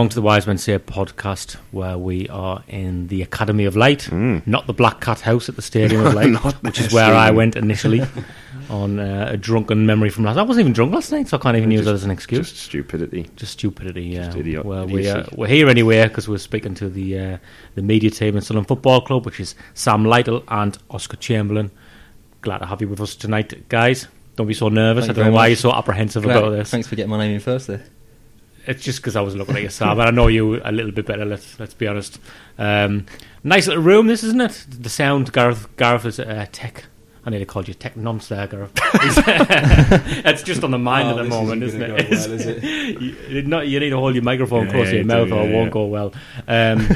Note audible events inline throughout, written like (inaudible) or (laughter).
Welcome along to the Wise Men Say podcast, where we are in the Academy of Light, Mm. not the Black Cat House at the Stadium of (laughs) Light, which is where I went initially (laughs) on uh, a drunken memory from last. Night. I wasn't even drunk last night, so I can't even use that as an excuse. Just stupidity. Just stupidity, yeah. Just idiot- well, we, uh, idiocy. we're here anyway because we're speaking to the uh, the media team in Sunderland Football Club, which is Sam Lightle and Oscar Chamberlain. Glad to have you with us tonight, guys. Don't be so nervous. Thank I don't know why much. you're so apprehensive Glad- about this. Thanks for getting my name in first there. It's just because I was looking at you, Sam, and I know you a little bit better. Let's let's be honest. Um, nice little room, this isn't it? The sound, Gareth. Gareth is uh, tech. I need to call you tech nonce there, Gareth. (laughs) It's just on the mind Oh, at the this moment, isn't isn't it? go well, is it? (laughs) you, you not, you need to hold your microphone Yeah, close yeah, to your you mouth, do, or it won't yeah. go well. Um,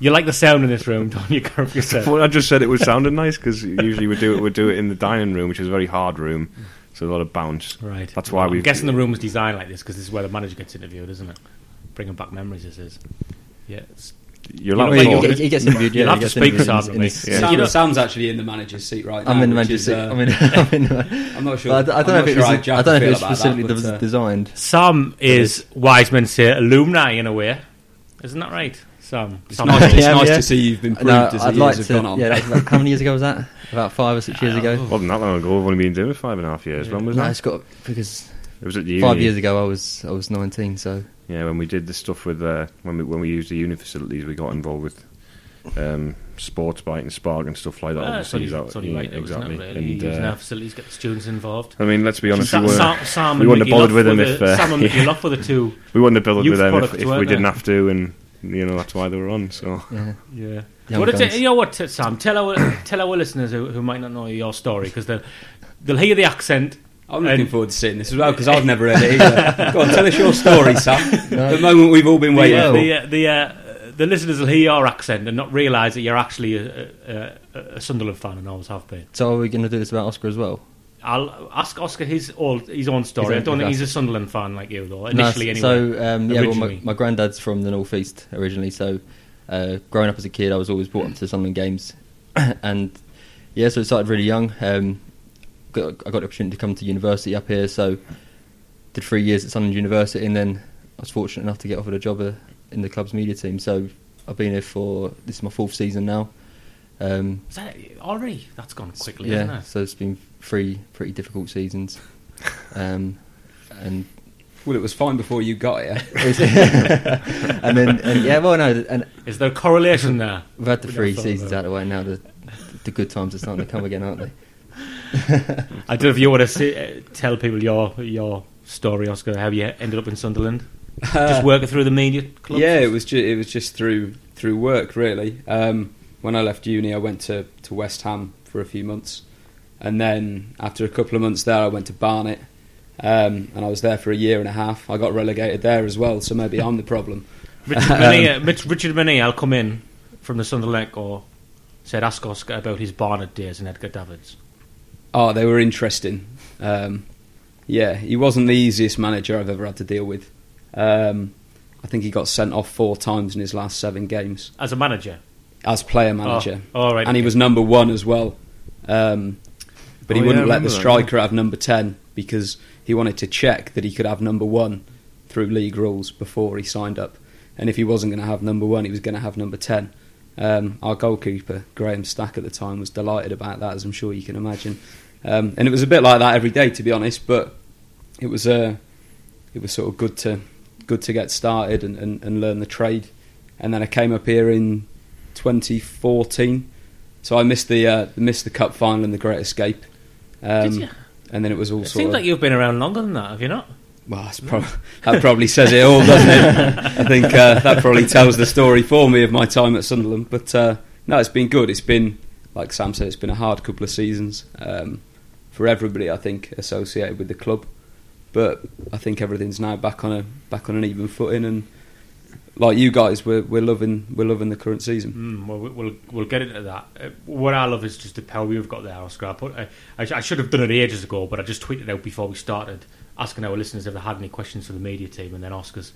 you like the sound in this room, don't you, Gareth? You. Well, I just said it was sounding nice because usually we do it. We do it in the dining room, which is a very hard room, so a lot of bounce. Right. That's why we. I'm guessing the room was designed like this because this is where the manager gets interviewed, isn't it? Bringing back memories, this is. Yeah. You're You like know, Well, you he, get- he gets interviewed. You'll Yeah, have he to gets speak interviewed Sam in- to in Yeah. Sam, You know- Sam's actually in the manager's seat right now. I'm in the manager's seat. uh, I'm in. (laughs) I'm in I'm not sure. I, I don't know not if it sure was. how I don't know if feel it was about that, specifically but, uh, designed. Sam is Wise Men Say alumni in a way, isn't that right, Sam? It's Sam nice, it's Yeah, nice yeah. to see you've been proved No, as I'd years like have to. gone on. Yeah, (laughs) that how many years ago was that? About five or six years ago. Well, not that long ago. We've only been doing it five and a half years. When was No, that? it's got because It was at the uni. five years ago I was I was 19. So Yeah, when we did the stuff with uh, when we when we used the uni facilities, we got involved with um, sports bike and spark and stuff like that. Ah, it's obviously, only, it's only yeah, right, though, isn't exactly. it, really? And, Using uh, our facilities, get the students involved. I mean, let's be honest, we, Sam, were, Sam, Sam we and wouldn't have bothered with them if the, uh, Sam and Mickey Luff were the two. we wouldn't have bothered with them if, if we didn't have to, and you know that's why they were on. So yeah, Yeah. Young What it's- guns. you know what, Sam? Tell our (coughs) tell our listeners who, who might not know your story because they'll they'll hear the accent. I'm looking And- forward to seeing this as well because I've never heard it either. (laughs) Go on, tell us your story, Sam. The moment we've all been The, waiting uh, for. the, uh, the, uh, the listeners will hear your accent and not realise that you're actually a, a, a, a Sunderland fan and always have been. so are we going to do this about Oscar as well? I'll ask Oscar his old, his own story. His I don't think he's a Sunderland fan like you though. No, Initially, anyway. So um, yeah, well, my, my granddad's from the northeast originally. So uh, growing up as a kid, I was always brought up to Sunderland games, (coughs) and yeah, so it started really young. Um, got, I got the opportunity to come to university up here, so did three years at Sunderland University, and then I was fortunate enough to get offered a job uh, in the club's media team. So I've been here for this is my fourth season now. Um, Is that already? That's gone quickly, yeah, it? so it's been three pretty difficult seasons, (laughs) um, and Well, it was fine before you got here. (laughs) (laughs) and then and yeah, well, no, and Is there a correlation there? We've had the We three seasons about out of the way. Now the the good times are starting to come again, aren't they? (laughs) I don't know if you want to see, uh, tell people your your story, Oscar. How you ended up in Sunderland? Just working through the media clubs. Yeah, it was ju- it was just through through work really. Um, when I left uni, I went to, to West Ham for a few months, and then after a couple of months there, I went to Barnet, um, and I was there for a year and a half. I got relegated there as well, so maybe I'm the problem. (laughs) Richard Minnie, Richard Minnie, I'll come in from the Sunderland or said ask Oscar about his Barnet days and Edgar Davids. Oh, they were interesting. Um, yeah, he wasn't the easiest manager I've ever had to deal with. Um, I think he got sent off four times in his last seven games As a manager, as player manager. Oh, all right, and he was number one as well. Um, but he Oh, yeah, wouldn't I let remember the that, striker have number 10 because he wanted to check that he could have number one through league rules before he signed up. And if he wasn't going to have number one, he was going to have number 10. Um, our goalkeeper, Graham Stack, at the time, was delighted about that, as I'm sure you can imagine. Um, and it was a bit like that every day, to be honest, but it was, uh, it was sort of good to, good to get started and, and, and learn the trade. And then I came up here in 2014. So I missed the uh, missed the cup final and the Great Escape. Um, Did you? And then it was all It sort seems like you've been around longer than that, have you not? well, prob- that probably says it all, doesn't it? I think uh, that probably tells the story for me of my time at Sunderland. But uh, no, it's been good. It's been like Sam said, it's been a hard couple of seasons um, for everybody. I think associated with the club, but I think everything's now back on a back on an even footing and. Like you guys, we're we're loving we're loving the current season. Mm, well, we- we'll we'll get into that. Uh, what I love is just the power we've got there, Oscar. I, put, I, I, sh- I should have done it ages ago, but I just tweeted out before we started, asking our listeners if they had any questions for the media team, and then Oscar's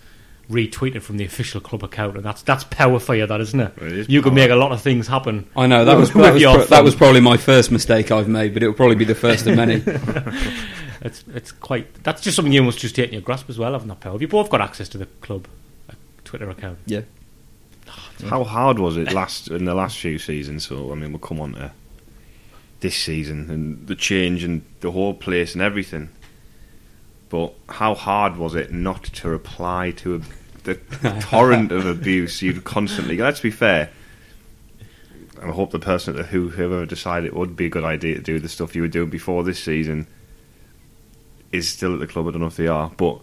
retweeted from the official club account, and that's that's power for you, that isn't it? It is you can make a lot of things happen. I know that was (laughs) that was, pro- that was probably my first mistake I've made, but it'll probably be the first of many. (laughs) It's it's quite. That's just something you must just take in your grasp as well, having that power. You both got access to the club Twitter account. Yeah. How hard was it last in the last few seasons? So I mean, we'll come on to this season and the change and the whole place and everything. But how hard was it not to reply to a, the (laughs) torrent of abuse you'd constantly? Let's be fair. I hope the person who whoever decided it would be a good idea to do the stuff you were doing before this season is still at the club. I don't know if they are, but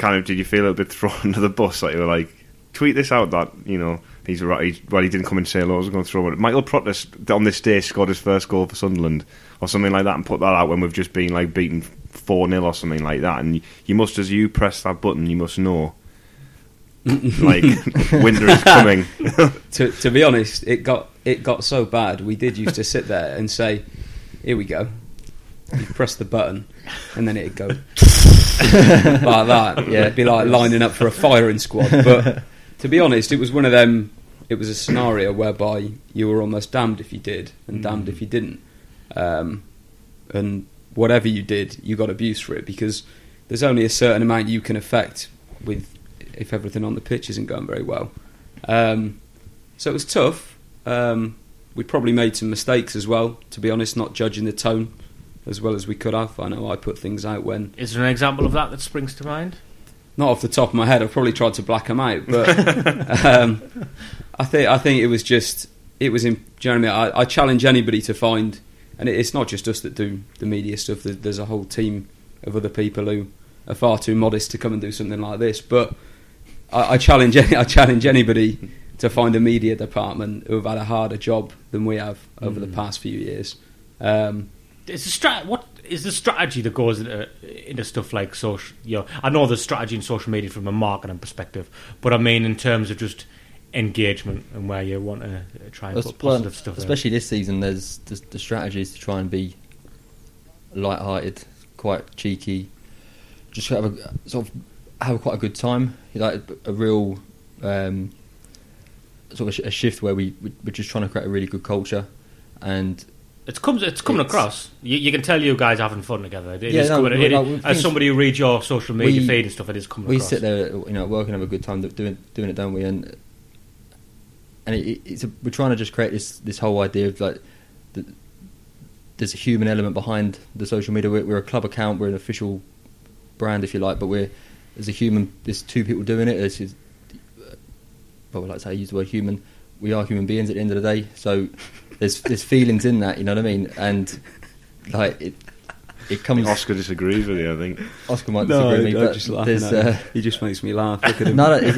kind of did you feel a bit thrown (laughs) under the bus? Like you were like, tweet this out that you know he's right. He, well, he didn't come and say hello. I was going to throw it. Michael Proctor on this day scored his first goal for Sunderland or something like that, and put that out when we've just been like beaten four 0 or something like that. And you, you must, as you press that button, you must know. (laughs) like (laughs) winter is coming. to, to be honest, it got it got so bad. We did used to sit there and say, "Here we go." You press the button, and then it'd go (laughs) like that. Yeah, it'd be like lining up for a firing squad. But to be honest, it was one of them. It was a scenario whereby you were almost damned if you did, and damned if you didn't. Um, and whatever you did, you got abuse for it because there's only a certain amount you can affect with if everything on the pitch isn't going very well. Um, so it was tough. Um, we probably made some mistakes as well, to be honest, not judging the tone as well as we could have. I know I put things out when, Is there an example of that that springs to mind? not off the top of my head, I've probably tried to black them out, but (laughs) um, I think I think it was just it was. In, do you know I mean? I, I challenge anybody to find, and it, it's not just us that do the media stuff. There's a whole team of other people who are far too modest to come and do something like this. But I, I challenge any, I challenge anybody to find a media department who have had a harder job than we have over the past few years. Um, Is the strat- what is the strategy that goes into, into stuff like social? You know, I know there's strategy in social media from a marketing perspective, but I mean in terms of just engagement and where you want to try and Well, put positive stuff. especially this season, there's the, the strategy is to try and be light-hearted, quite cheeky, just have a sort of have quite a good time, like a real um, sort of a, sh- a shift where we- we're just trying to create a really good culture, and It's comes. It's coming It's- across. You, you can tell you guys having fun together. It Yeah, is no, coming, it- we as somebody who reads your social media We- feed and stuff, it is coming we across. sit there, you know, at work have a good time doing doing it, don't we? And and it, it's a, we're trying to just create this this whole idea of like the, there's a human element behind the social media. We're, we're a club account, we're an official brand, if you like, but we're there's a human. There's two people doing it. There's, there's well, like to say, I use the word human. We are human beings at the end of the day, so there's there's feelings in that. You know what I mean? And like it, it comes. Oscar disagrees with you, I think. Oscar might no, disagree with me, but just laughing there's. Uh, he just makes me laugh. Look at him. no, no, it,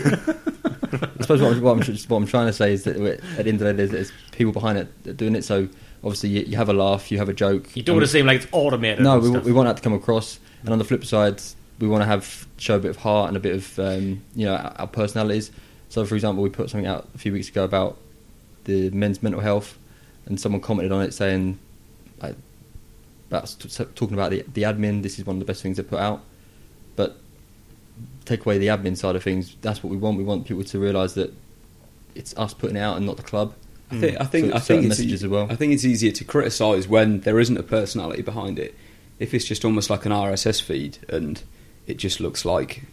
I suppose what I'm, what, I'm, what I'm trying to say is that at the end of the day, there's, there's people behind it doing it. So obviously, you, you have a laugh, you have a joke. You don't want and- to seem like it's automated. No, we, we want that to come across. And on the flip side, we want to have show a bit of heart and a bit of um, you know our, our personalities. So, for example, we put something out a few weeks ago about the men's mental health, and someone commented on it saying, like, about s- s- talking about the the admin. This is one of the best things they put out, but take away the admin side of things. That's what we want. We want people to realise that it's us putting it out and not the club. I think I think So I think it's e- as well. I think it's easier to criticise when there isn't a personality behind it. If it's just almost like an RSS feed and it just looks like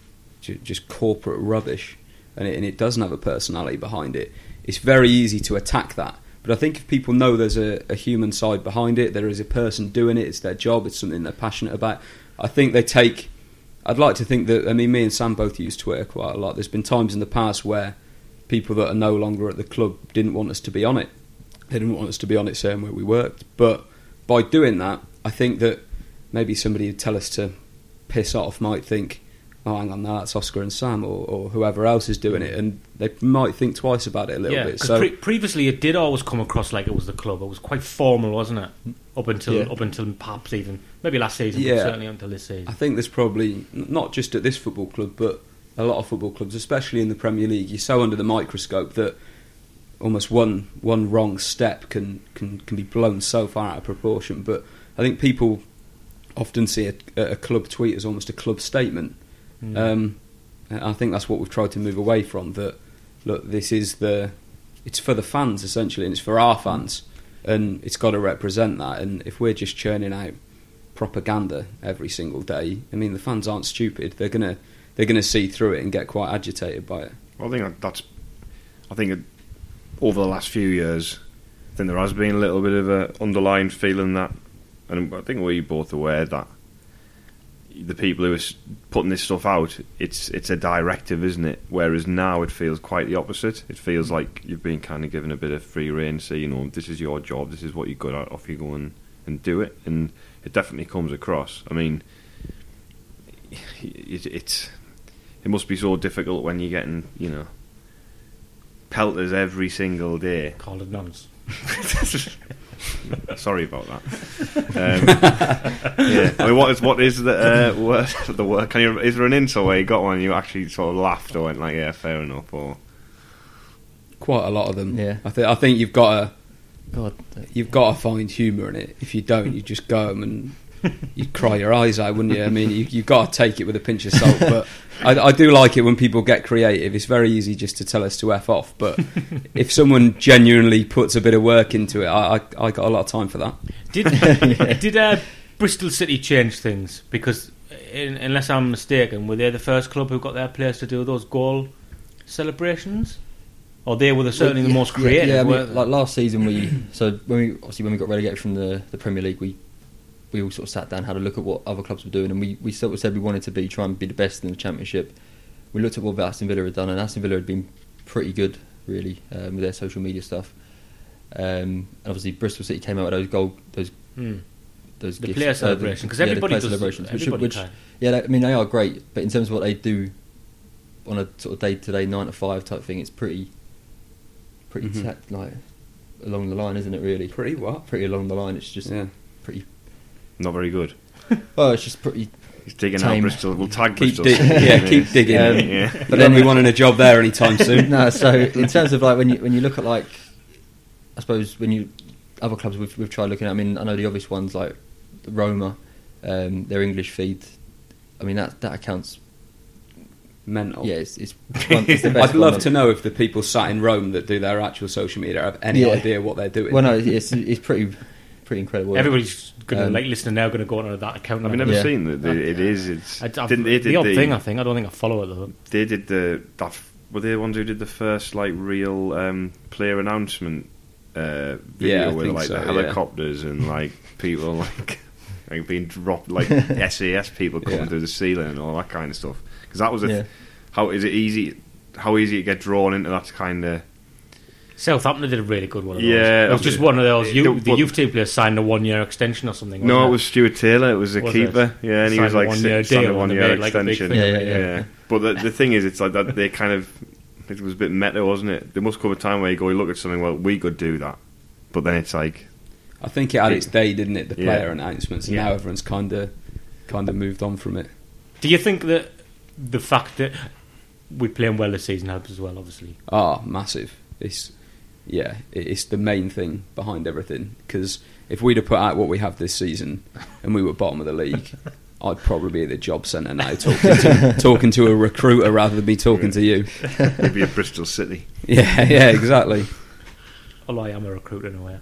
ju- just corporate rubbish, and it, and it doesn't have a personality behind it, it's very easy to attack that. But I think if people know there's a, a human side behind it, there is a person doing it, it's their job, it's something they're passionate about. I think they take. I'd like to think that. I mean, me and Sam both use Twitter quite a lot. There's been times in the past where people that are no longer at the club didn't want us to be on it. They didn't want us to be on it saying where we worked. But by doing that, I think that maybe somebody who'd tell us to piss off might think, oh, hang on, now that's Oscar and Sam or, or whoever else is doing it. And they might think twice about it a little yeah, bit. So pre- previously it did always come across like it was the club. It was quite formal, wasn't it? Up until Yeah. up until perhaps even maybe last season, Yeah. but certainly until this season. I think there's probably, not just at this football club, but a lot of football clubs, especially in the Premier League, you're so under the microscope that almost one one wrong step can, can, can be blown so far out of proportion. But I think people often see a, a club tweet as almost a club statement. Mm. Um, I think that's what we've tried to move away from. That look, this is the, it's for the fans essentially, and it's for our fans, and it's got to represent that. And if we're just churning out propaganda every single day, I mean, the fans aren't stupid. They're gonna they're gonna see through it and get quite agitated by it. I think that's. I think it, over the last few years, I think there has been a little bit of a underlying feeling that, and I think we're both aware that the people who are putting this stuff out, it's it's a directive, isn't it? Whereas now it feels quite the opposite. It feels mm. like you've been kind of given a bit of free rein, say, you know, this is your job, this is what you're good at, off you go and, and do it, and it definitely comes across. I mean, (sighs) it, it's it must be so difficult when you're getting, you know, pelters every single day. Called it nonce. (laughs) (laughs) Sorry about that. Um, (laughs) yeah, I mean, what is what is the uh, word? The work? Can you? Is there an insult where you got one and you actually sort of laughed or went like, "Yeah, fair enough"? Or Quite a lot of them. Yeah. I think I think you've got to God, you've got to find humour in it. If you don't, you just go and you cry your eyes out, wouldn't you? I mean, you, you've got to take it with a pinch of salt. But I, I do like it when people get creative. It's very easy just to tell us to f off. But if someone genuinely puts a bit of work into it, I, I, I got a lot of time for that. Did (laughs) did uh, Bristol City change things? Because in, unless I'm mistaken, were they the first club who got their players to do those goal celebrations? Or they were the, certainly the Yeah, most creative. Yeah, I mean, like last season, we so when we obviously when we got relegated from the, the Premier League, we we all sort of sat down, had a look at what other clubs were doing, and we, we sort of said we wanted to be try and be the best in the Championship. We looked at what Aston Villa had done, and Aston Villa had been pretty good, really, um, with their social media stuff. Um, and obviously, Bristol City came out with those goal, those Hmm. those The gifts, player uh, celebration because yeah, everybody does. celebrations, which, which yeah, they- I mean they are great, but in terms of what they do on a sort of day to day nine to five type thing, it's pretty pretty Mhm. tact, like along the line, isn't it? Really, Pretty what? pretty along the line. It's just Yeah. pretty. Not very good. (laughs) Well, it's just pretty. He's digging out Bristol. We'll tag Keep Bristol. dig- yeah, keep digging. Um, yeah. But then we wanting a job there anytime (laughs) soon. no, so (laughs) in terms of like when you when you look at like, I suppose when you other clubs we've we've tried looking at. I mean, I know the obvious ones like Roma, um, their English feed. I mean that that accounts. Mental. Yeah, it's it's, one, it's the best I'd love one. to know if the people sat in Rome that do their actual social media have any Yeah. idea what they're doing. Well, no, it's it's pretty pretty incredible. Everybody's going to Um, like listening now. Going to go onto that account. I've never Yeah. seen that? It is. It's I, didn't they the did odd the, thing, I think. I don't think I follow it though. they did the that were they the ones who did the first like real um, player announcement uh, video Yeah, with like so, the yeah. helicopters and like people (laughs) like like being dropped like (laughs) SAS people coming Yeah. through the ceiling and all that kind of stuff. Because that was a Yeah. how is it easy? How easy to get drawn into that kind of Southampton did a really good one. Of those. Yeah, it was just one of those. You, it- the but- youth team player signed a one-year extension or something. no, wasn't it was Stuart Taylor. It was a Was keeper. it? Yeah, and he was a like one-year signed a one they year made, like, a big extension. thing of yeah, yeah. But the, the thing is, it's like that they kind of it was a bit meta, wasn't it? There must come a time where you go, you look at something. Well, we could do that, but then it's like I think it had its day, didn't it? The Yeah. player announcements, and Yeah. now everyone's kind of kind of moved on from it. Do you think that the fact that we're playing well this season helps as well? Obviously, Ah, massive. It's yeah, it's the main thing behind everything. Because if we'd have put out what we have this season, and we were bottom of the league, (laughs) I'd probably be at the job centre now talking to, (laughs) talking to a recruiter rather than be talking to you. (laughs) maybe at Bristol City. Yeah, yeah, exactly. although I am a recruiter in a way.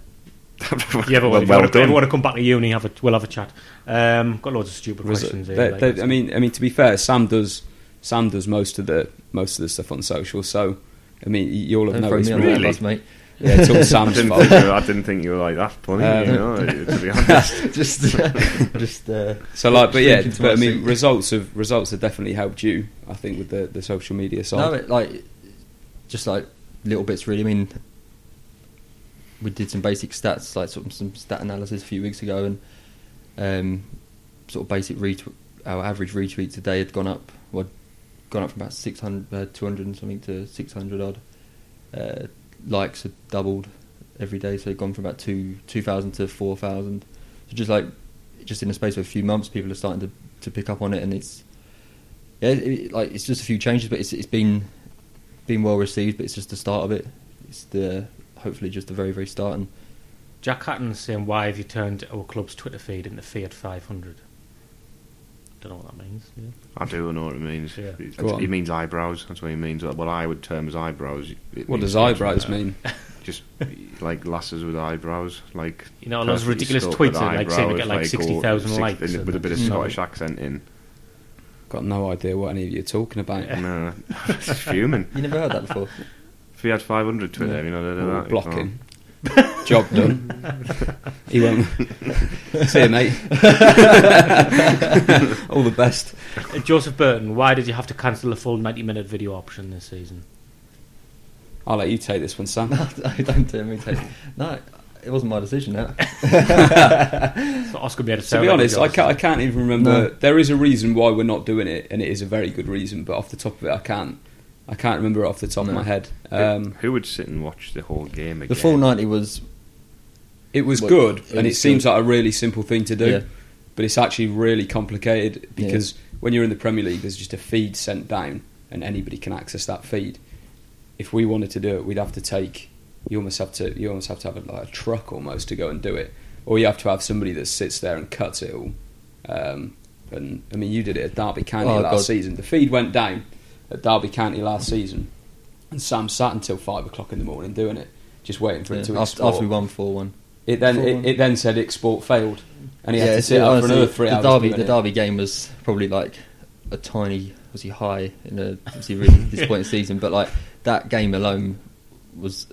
You ever, well, if you well want to, want to come back to uni, have a, we'll have a chat. Um, got loads of stupid Was questions. it- here, they- like- they- I mean, I mean, to be fair, Sam does Sam does most of the most of the stuff on social. So, I mean, you'll have Don't throw noticed. me on really? that, boss, mate. Yeah, it's all (laughs) I Sam's didn't, fault. think you, I didn't think you were like that funny. Um, you know, (laughs) to be honest. (laughs) just, just. Uh, So, like, but yeah, but I mean, suit. results have results have definitely helped you. I think with the, the social media side. no, it, like, just like little bits, really. I mean, we did some basic stats, like sort of some stat analysis a few weeks ago, and um, sort of basic retweet. Our average retweets a day had gone up. Well, gone up from about 600, uh, 200 and something to 600 odd. Uh, likes have doubled every day, so gone from about two 2,000 to 4,000. So just like, just in the space of a few months, people are starting to, to pick up on it, and it's yeah, it- like it's just a few changes, but it's it's been been well received. But it's just the start of it. It's the hopefully just the very very start. And Jack Hatton's saying, "Why have you turned our club's Twitter feed into Fiat 500?" Don't know what that means. Yeah. I do know what it means. Yeah. It's- Go on. He means eyebrows. That's what he means. What I would term as eyebrows. it what means does eyebrows mean? (laughs) Just like lasses with eyebrows, like You know, those perfectly ridiculous sculpted tweets that, like, seem to get, eyebrows, like, go 60,000 six- likes with a bit of. Scottish accent in. got no idea what any of you are talking about. No, (laughs) it's fuming. You never heard that before? If he had 500 Twitter, Yeah. you know, they'd do Or that. blocking. Job done. (laughs) he won't. (laughs) See you, mate. (laughs) All the best. Uh, Joseph Burton, why did you have to cancel the full 90 minute video option this season? I'll let you take this one, Sam. don't tell me. Take. No, it wasn't my decision. That. So Oscar made it To sound be honest, I can't, I can't even remember. No. There is a reason why we're not doing it, and it is a very good reason. But off the top of it, I can't. I can't remember it off the top of my head. Who- Um, Who would sit and watch the whole game again? The full ninety was it was Well, good, it and it seems good. like a really simple thing to do. Yeah. But it's actually really complicated Yeah. because when you're in the Premier League, there's just a feed sent down, and anybody can access that feed. If we wanted to do it, we'd have to take. You almost have to. You almost have to have a, like a truck almost to go and do it, or you have to have somebody that sits there and cuts it all. Um, and I mean, you did it at Derby County Oh, last God. season. The feed went down at Derby County last season, and Sam sat until five o'clock in the morning doing it, just waiting for yeah, it to after, export. after we won four one. It then Four it, one. it then said export failed, and he had to it's- sit up for honestly, another three the hours. Derby, the it. Derby game was probably like a tiny, was he high in a obviously really (laughs) disappointing season, but like that game alone was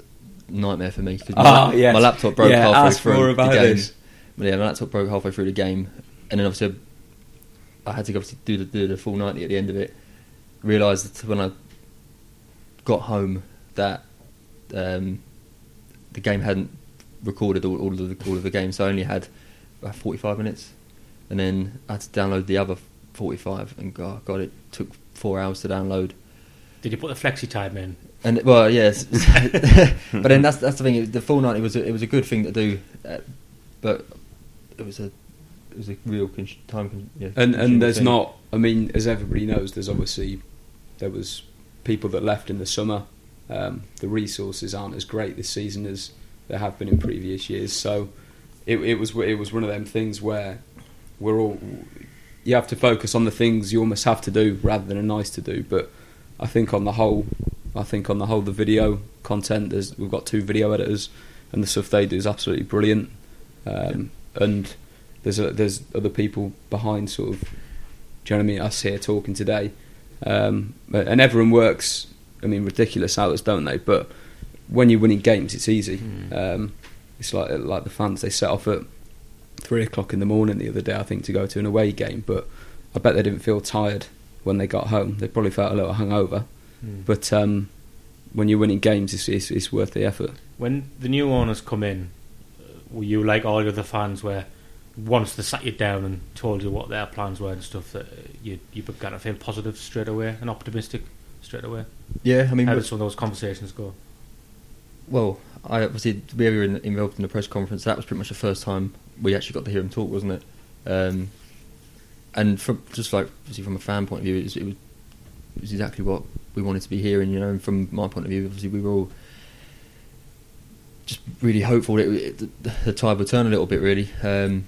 a nightmare for me. 'cause my, Ah, yes. my laptop broke Yeah, halfway ask through more the game. this. Yeah, my laptop broke halfway through the game, and then obviously I had to obviously do the, do the full ninety at the end of it. Realised that when I got home that um, the game hadn't recorded all, all of the all of the game, so I only had about forty five minutes, and then I had to download the other forty five, and God, God, it took four hours to download. Did you put the flexi time in? And well, yes, (laughs) but then that's that's the thing. The full ninety was a, it was a good thing to do, uh, but it was a it was a real con- time. Con- yeah, and and there's thing. not. I mean, as everybody knows, there's obviously there was people that left in the summer. Um, the resources aren't as great this season as there have been in previous years. So it, it was it was one of them things where we're all you have to focus on the things you almost have to do rather than a nice to do. But I think on the whole, I think on the whole, the video content. There's we've got two video editors, and the stuff they do is absolutely brilliant. Um, And there's a, there's other people behind sort of. Do you know what I mean? Us here talking today, um, and everyone works. I mean, ridiculous hours, don't they? But when you're winning games, it's easy. Mm. Um, it's like like the fans. They set off at three o'clock in the morning the other day, I think, to go to an away game. But I bet they didn't feel tired when they got home. They probably felt a little hungover. Mm. But um, when you're winning games, it's, it's, it's worth the effort. When the new owners come in, were you like all the other fans where once they sat you down and told you what their plans were and stuff that you you began to feel positive straight away and optimistic straight away? Yeah, I mean, How did some of those conversations go? well, I obviously we were in, involved in the press conference. That was pretty much the first time we actually got to hear him talk, wasn't it? Um, and from just like obviously from a fan point of view, it was, it was, it was exactly what we wanted to be hearing. You know, and from my point of view, obviously we were all just really hopeful that it, the, the tide would turn a little bit, really. Um,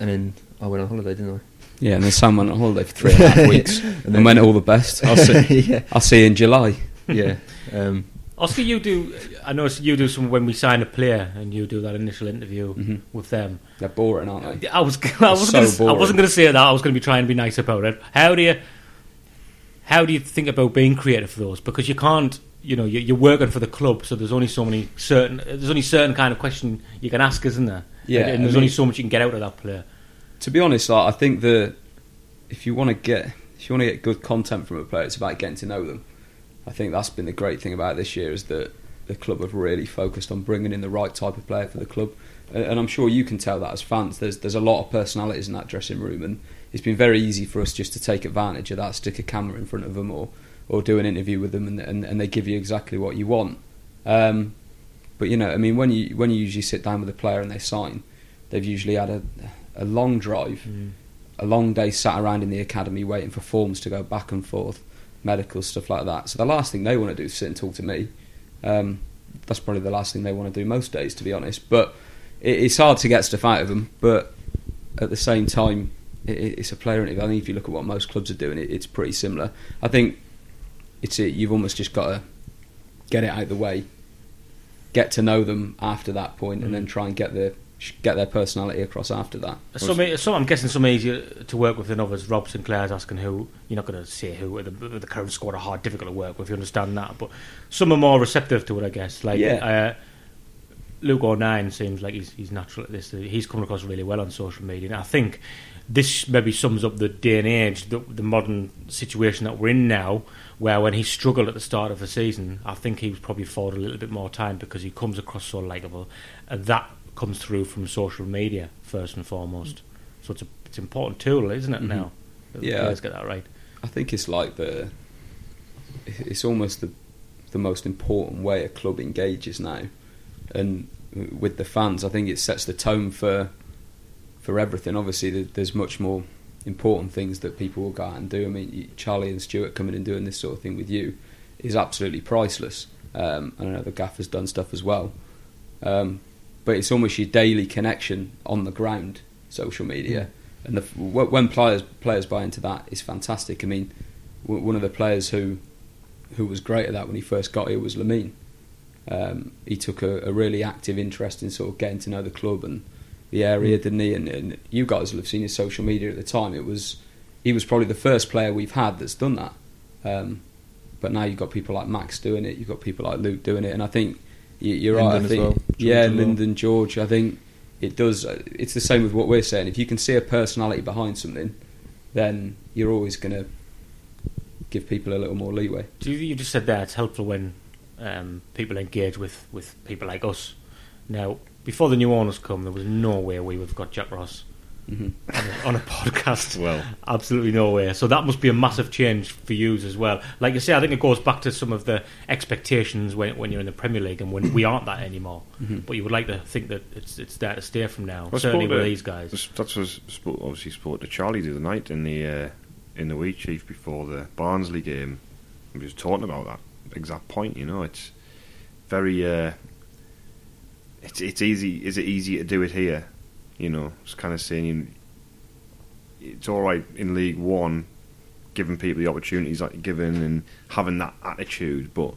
and then I went on holiday, didn't I? Yeah, and then Sam went on holiday for three and a half (laughs) weeks and, then went all the best. I'll see, (laughs) yeah, I'll see you in July. yeah. Um, Oscar, you do. I know you do some when we sign a player and you do that initial interview Mhm. with them. They're boring, aren't they? I was. (laughs) I was. So gonna, I wasn't going to say that. I was going to be trying to be nice about it. How do you? How do you think about being creative for those? Because you can't. You know, you're, you're working for the club, so there's only so many certain. There's only certain kind of question you can ask, isn't there? Yeah, and, and I there's mean- only so much you can get out of that player. To be honest, like, I think that if you want to get if you want to get good content from a player, it's about getting to know them. I think that's been the great thing about this year is that the club have really focused on bringing in the right type of player for the club, and, and I'm sure you can tell that as fans. There's there's a lot of personalities in that dressing room, and it's been very easy for us just to take advantage of that, stick a camera in front of them, or or do an interview with them, and and, and they give you exactly what you want. Um, but you know, I mean, when you when you usually sit down with a player and they sign, they've usually had a a long drive a long day sat around in the academy waiting for forms to go back and forth, medical stuff like that. So the last thing they want to do is sit and talk to me. Um, that's probably the last thing they want to do most days, to be honest. But it, it's hard to get stuff out of them. But at the same time, it, it's a player interview. I think if you look at what most clubs are doing, it, it's pretty similar. I think it's it. You've almost just got to get it out of the way, get to know them after that point, and then try and get the get their personality across after that. Some, some, I'm guessing some easier to work with than others. Rob Sinclair's asking who you're not going to say who the, the current squad are hard, difficult to work with. You understand that, but some are more receptive to it. I guess. Like Yeah. uh, Luke O'Nien seems like he's he's natural at this. He's coming across really well on social media. And I think this maybe sums up the day and age, the, the modern situation that we're in now, where when he struggled at the start of the season, I think he was probably afforded a little bit more time because he comes across so likable, and that comes through from social media first and foremost. So it's a it's an important tool, isn't it? Mhm. Now, Yeah. let's get that right. I think it's like the. It's almost the the most important way a club engages now, and with the fans, I think it sets the tone for for everything. Obviously, there's much more important things that people will go out and do. I mean, Charlie and Stewart coming and doing this sort of thing with you is absolutely priceless. Um, and I know the gaffer's done stuff as well, um, but it's almost your daily connection on the ground, social media, and the, when players players buy into that, it's fantastic. I mean, w- one of the players who who was great at that when he first got here was Lamine. Um, he took a, a really active interest in sort of getting to know the club and the area, didn't he? And, and you guys will have seen his social media at the time. It was he was probably the first player we've had that's done that. Um, but now you've got people like Max doing it. You've got people like Luke doing it, and I think you, you're right. I Lynden as think well. yeah, George well. Lynden Gooch. I think it does. uh, It's the same with what we're saying. If you can see a personality behind something, then you're always going to give people a little more leeway. Do you, you just said that it's helpful when um, people engage with, with people like us. Now, before the new owners come, there was no way we would have got Jack Ross hmm on a, on a (laughs) podcast. Well, Absolutely no way. So that must be a massive change for you as well. Like you say, I think it goes back to some of the expectations when when you're in the Premier League and when we aren't that anymore. Mhm. But you would like to think that it's it's there to stay from now. I Certainly with to- these guys. That's spoke, obviously spoke to Charlie the other night in the uh, in the week chief before the Barnsley game. We was talking about that exact point. You know, it's very. Uh, it's it's easy. Is it easy to do it here? You know, it's kind of saying it's all right in League One, giving people the opportunities that you're given and having that attitude, but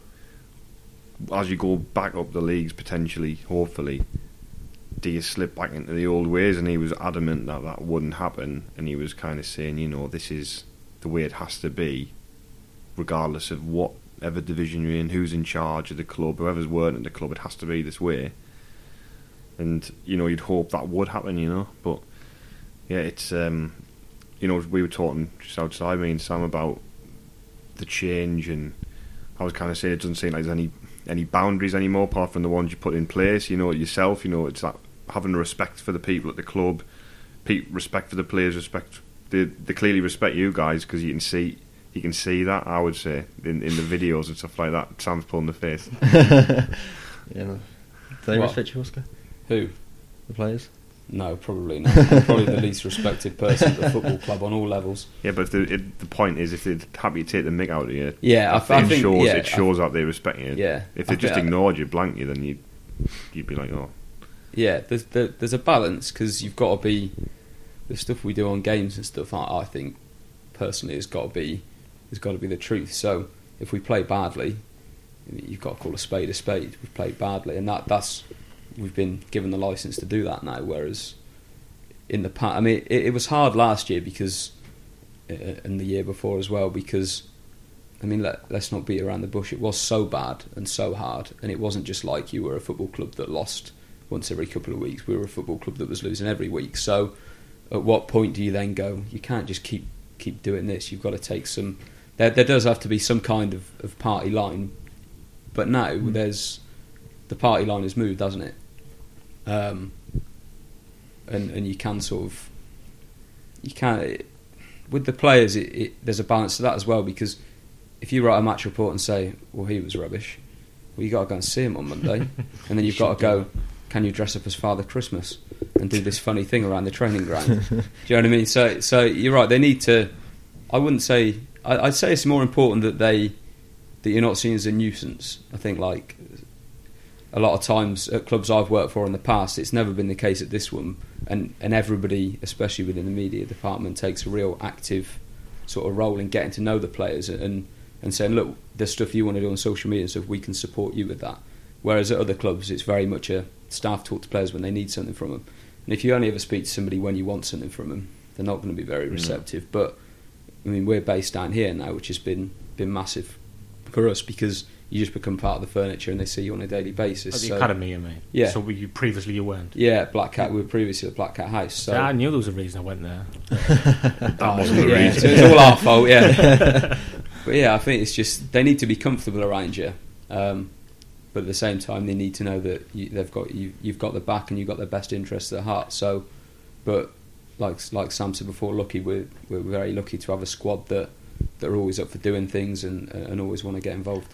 as you go back up the leagues, potentially, hopefully, do you slip back into the old ways? And he was adamant that that wouldn't happen, and he was kind of saying, you know, this is the way it has to be, regardless of whatever division you're in, who's in charge of the club, whoever's working at the club, it has to be this way. And you know, you'd hope that would happen, you know, but yeah, it's um, you know, we were talking just outside me and Sam about the change, and I was kind of saying it doesn't seem like there's any any boundaries anymore apart from the ones you put in place. You know yourself. You know it's that having respect for the people at the club, respect for the players, respect. They, they clearly respect you guys because you can see you can see that. I would say in, in the videos and stuff like that. Sam's pulling the face. (laughs) yeah. no. Do they What? respect you, Oscar? Who? The players? No, probably not. I'm probably the (laughs) least respected person at the football club on all levels. Yeah, but if the, it, the point is, if they're happy to take the mick out of you, Yeah, I, it I think shows yeah, it shows that they respect you. Yeah, If I they just think- ignored you, blanked you, then you you'd be like, oh, yeah, there's there, there's a balance because you've got to be the stuff we do on games and stuff. I, I think personally has got to be has got to be the truth. So if we play badly, you've got to call a spade a spade. We've played badly, and that that's we've been given the license to do that now. Whereas in the past, I mean, it, it was hard last year because uh, and the year before as well because. I mean, let, let's not beat around the bush. It was so bad and so hard, and it wasn't just like you were a football club that lost once every couple of weeks. We were a football club that was losing every week. So, at what point do you then go? You can't just keep keep doing this. You've got to take some. There, there does have to be some kind of, of party line, but now there's the party line has moved, hasn't it? Um, and and you can sort of you can with the players. It, it, there's a balance to that as well because if you write a match report and say, "Well, he was rubbish," well, you got to go and see him on Monday, (laughs) and then you've got to go. Can you dress up as Father Christmas and do this funny thing around the training ground? (laughs) do you know what I mean? So, so you're right. They need to. I wouldn't say. I, I'd say it's more important that they that you're not seen as a nuisance. I think like a lot of times at clubs I've worked for in the past, it's never been the case at this one, and and everybody, especially within the media department, takes a real active sort of role in getting to know the players and and saying, look, there's stuff you want to do on social media and stuff we can support you with that. Whereas at other clubs, it's very much a staff talk to players when they need something from them. And if you only ever speak to somebody when you want something from them, they're not going to be very mm. receptive. But I mean, we're based down here now, which has been been massive for us because you just become part of the furniture and they see you on a daily basis. At the So- academy, you mean? Yeah. So were you previously you weren't. Yeah, Black Cat. We were previously at Black Cat House. So I knew there was a reason I went there. (laughs) That wasn't the yeah, reason. so it's all our fault. Yeah, (laughs) but yeah, I think it's just they need to be comfortable around you, um, but at the same time they need to know that you, they've got you, you've got their back and you've got their best interests at heart. So, but like like Sam said before, lucky we're we're very lucky to have a squad that that are always up for doing things and and always want to get involved.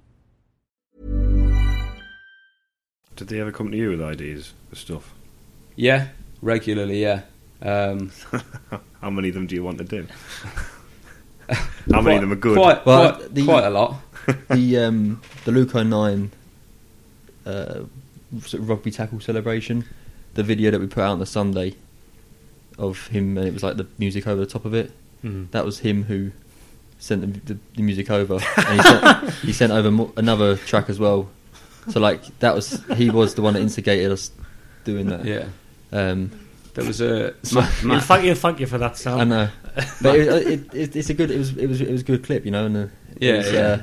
Did they ever come to you with ideas for stuff? Yeah, regularly. Yeah. Um, (laughs) How many of them do you want to do? (laughs) How many of them are good? Quite, Well, quite, the- quite a lot. (laughs) the um, the Luke O'Nien uh, sort of rugby tackle celebration, the video that we put out on the Sunday of him, and it was like the music over the top of it. Mm. That was him who sent the, the, the music over, and he sent, he sent over mo- another track as well. So like that was he was the one that instigated us doing that. Yeah. Um, There was a So- Ma- Yeah, thank you, thank you for that, Sam. I know, but it, it, it, it's a good. It was it was it was a good clip, you know. And uh, Yeah, was, yeah. Uh,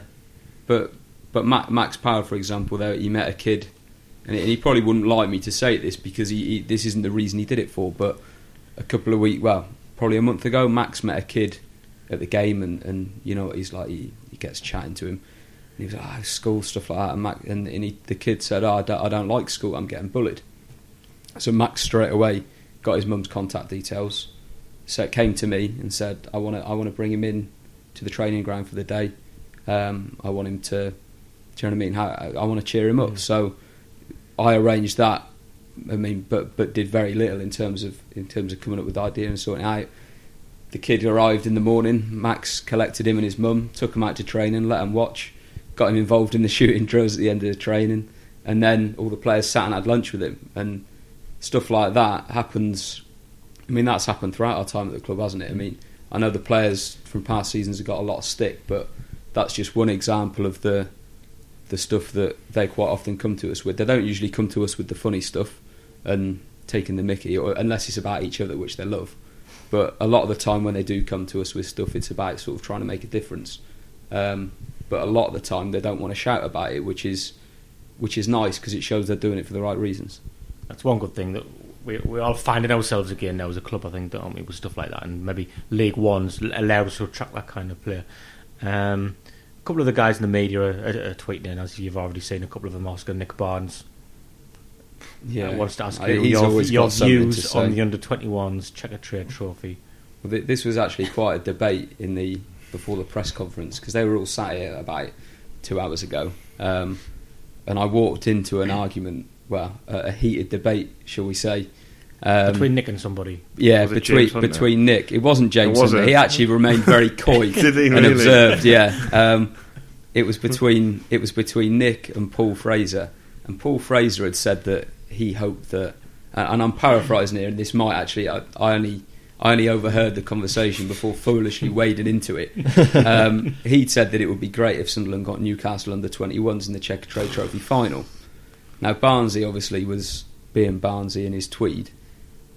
But but Ma- Max Power, for example, there he met a kid, and he, and he probably wouldn't like me to say this because he, he this isn't the reason he did it for. But a couple of weeks, well, probably a month ago, Max met a kid at the game, and, and you know he's like he, he gets chatting to him, and he was like, oh, school stuff like that, and Max, and, and he, the kid said, oh, I don't, I don't like school, I'm getting bullied. So Max straight away got his mum's contact details, so it came to me and said, I want to I want to bring him in to the training ground for the day. Um, I want him to, do you know what I mean? How, I want to cheer him up. Mm. So I arranged that. I mean, but but did very little in terms of in terms of coming up with the idea and sorting out. The kid arrived in the morning. Max collected him and his mum, took him out to training, let him watch, got him involved in the shooting drills at the end of the training, and then all the players sat and had lunch with him and stuff like that happens. I mean, that's happened throughout our time at the club, hasn't it? I mean, I know the players from past seasons have got a lot of stick, but that's just one example of the the stuff that they quite often come to us with. They don't usually come to us with the funny stuff and taking the mickey, or unless it's about each other, which they love. But a lot of the time, when they do come to us with stuff, it's about sort of trying to make a difference. Um, but a lot of the time, they don't want to shout about it, which is which is nice because it shows they're doing it for the right reasons. That's one good thing that we we're all finding ourselves again now as a club. I think don't we with stuff like that, and maybe League One's allowed us to attract that kind of player. Um, a couple of the guys in the media are, are, are tweeting, in, as you've already seen. A couple of them asking Nick Barnes Yeah, uh, wants to ask you your, your got something to views on the under twenty ones Checkatrade trophy. Well, th- this was actually quite a debate in the before the press conference because they were all sat here about two hours ago, um, and I walked into an argument, well, a, a heated debate, shall we say? Um, Between Nick and somebody, yeah, between James Hunter? between Nick. It wasn't James. It wasn't? He actually remained very (laughs) coy Did he and really? observed. Yeah, (laughs) um, it was between it was between Nick and Paul Fraser, and Paul Fraser had said that he hoped that, and and I'm paraphrasing here, and this might actually I, I only. I only overheard the conversation before foolishly wading into it. Um, (laughs) he'd said that it would be great if Sunderland got Newcastle under 21s in the Checkatrade Trophy final. Now, Barnsley obviously was being Barnsley in his tweed,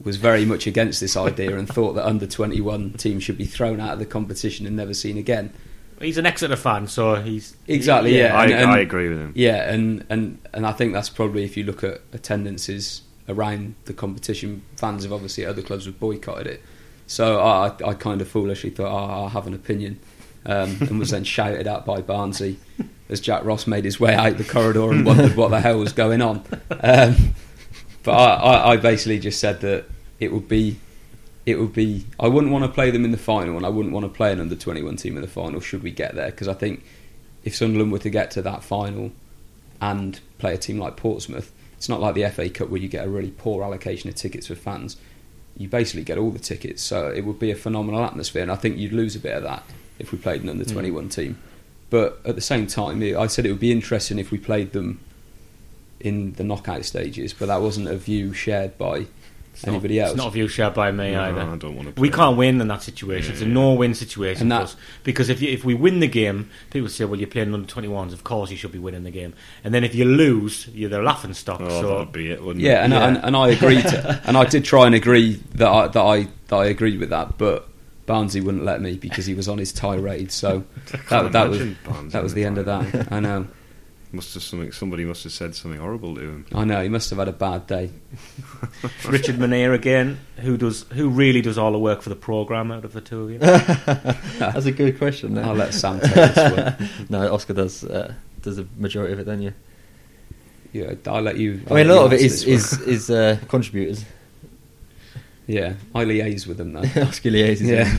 was very much against this idea and thought that under 21 teams should be thrown out of the competition and never seen again. He's an Exeter fan, so he's Exactly, yeah. I, and- and- I agree with him. Yeah, and, and, and I think that's probably if you look at attendances around the competition, fans have obviously other clubs have boycotted it. So I, I- kind of foolishly thought, oh, I have an opinion, um, and was then shouted at by Barnsley as Jack Ross made his way out the corridor and wondered what the hell was going on. Um, but I, I, I basically just said that it would be, it would be. I wouldn't want to play them in the final, and I wouldn't want to play an under twenty one team in the final. Should we get there? Because I think if Sunderland were to get to that final and play a team like Portsmouth, it's not like the FA Cup where you get a really poor allocation of tickets for fans. You basically get all the tickets, so it would be a phenomenal atmosphere, and I think you'd lose a bit of that if we played an under mm-hmm. twenty one team. But at the same time, I said it would be interesting if we played them in the knockout stages, but that wasn't a view shared by It's not- anybody else. It's not a view shared by me No, either. I don't want to. We can't win in that situation. It's a Yeah. no-win situation And for us. Because if you, if we win the game, people say, "Well, you're playing under 21s. Of course, you should be winning the game." And then if you lose, you're the laughing stock. Oh, so that'd be it, wouldn't Yeah, it? and, Yeah. and and I agreed, to, and I did try and agree that I that I that I agreed with that, but Barnsley wouldn't let me because he was on his tirade. So (laughs) that, that was imagine that was the end of that. I know, (laughs) Must have something. Somebody must have said something horrible to him. I know. He must have had a bad day. (laughs) Richard Manere again, who does who really does all the work for the program out of the two of you? (laughs) That's a good question. I'll let Sam take this one. (laughs) no Oscar does uh, does a majority of it, don't you? Yeah, I'll let you. I mean, a I'll lot of it is is answer is uh, contributors. yeah. I liaise with them though. Oscar liaises. Yeah.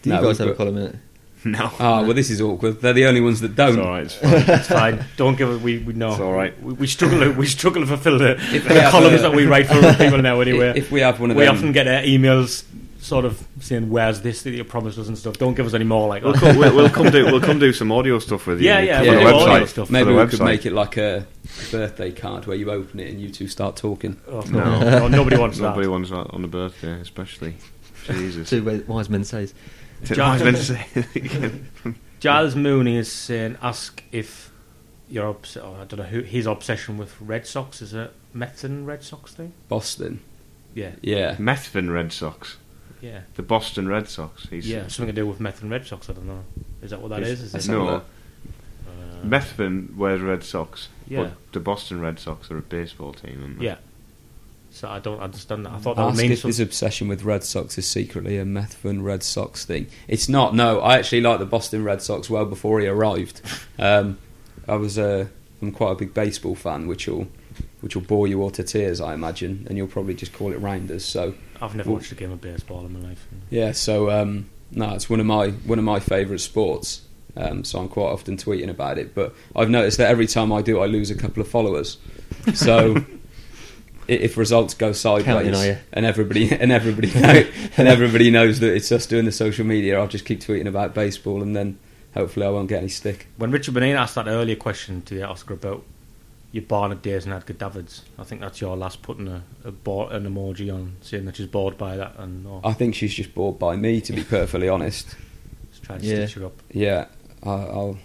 Do you No, guys have a column in it? (laughs) No. Ah, well, this is awkward. They're the only ones that don't. It's all right. It's fine. It's fine. (laughs) Don't give it. We, we know. It's all right. We, we struggle. To, we struggle to fulfil the, the columns a- that we write for people now. Anyway, (laughs) If we have one of we them, often get uh, emails sort of saying, "Where's this that you promised us and stuff?" Don't give us any more like. We'll, come, we'll, we'll come do we'll come do some audio stuff with you. Yeah, yeah, for we'll the do website. audio stuff. maybe we website. could make it like a birthday card where you open it and you two start talking. Oh, No. no, no, nobody wants that. Nobody wants that on the birthday, especially. Jesus. Two wise men says. (laughs) I was meant to say. (laughs) Giles Mooney is saying, "Ask if your obs- oh, I don't know who his obsession with Red Sox is a Methven Red Sox thing." Boston, Yeah, yeah. Methven Red Sox. yeah, The Boston Red Sox. He's, yeah. Something to do with Methven Red Sox. I don't know. Is that what that Is- is? Is it? No. look. Uh, Methven wears Red Sox. Yeah. But the Boston Red Sox are a baseball team. aren't they? yeah. So I don't understand that. I thought that would Ask mean if his obsession with Red Sox is secretly a Methven Red Sox thing. It's not. No, I actually liked the Boston Red Sox well before he arrived. Um, I was uh, I'm quite a big baseball fan, which will which will bore you all to tears, I imagine, and you'll probably just call it Rounders. So I've never watched a game of baseball in my life. yeah, so um, no, it's one of my one of my favourite sports. Um, so I'm quite often tweeting about it. But I've noticed that every time I do, I lose a couple of followers. So (laughs) if results go sideways, are you? and everybody (laughs) and everybody know, and everybody knows that it's us doing the social media, I'll just keep tweeting about baseball, and then hopefully I won't get any stick. When Richard Benin asked that earlier question to the Oscar about your Barnet days and Edgar Davids, I think that's your last putting a, a bo- an emoji on saying that she's bored by that and oh, I think she's just bored by me, to be perfectly honest. just trying to Yeah. stitch her up. Yeah, I, I'll.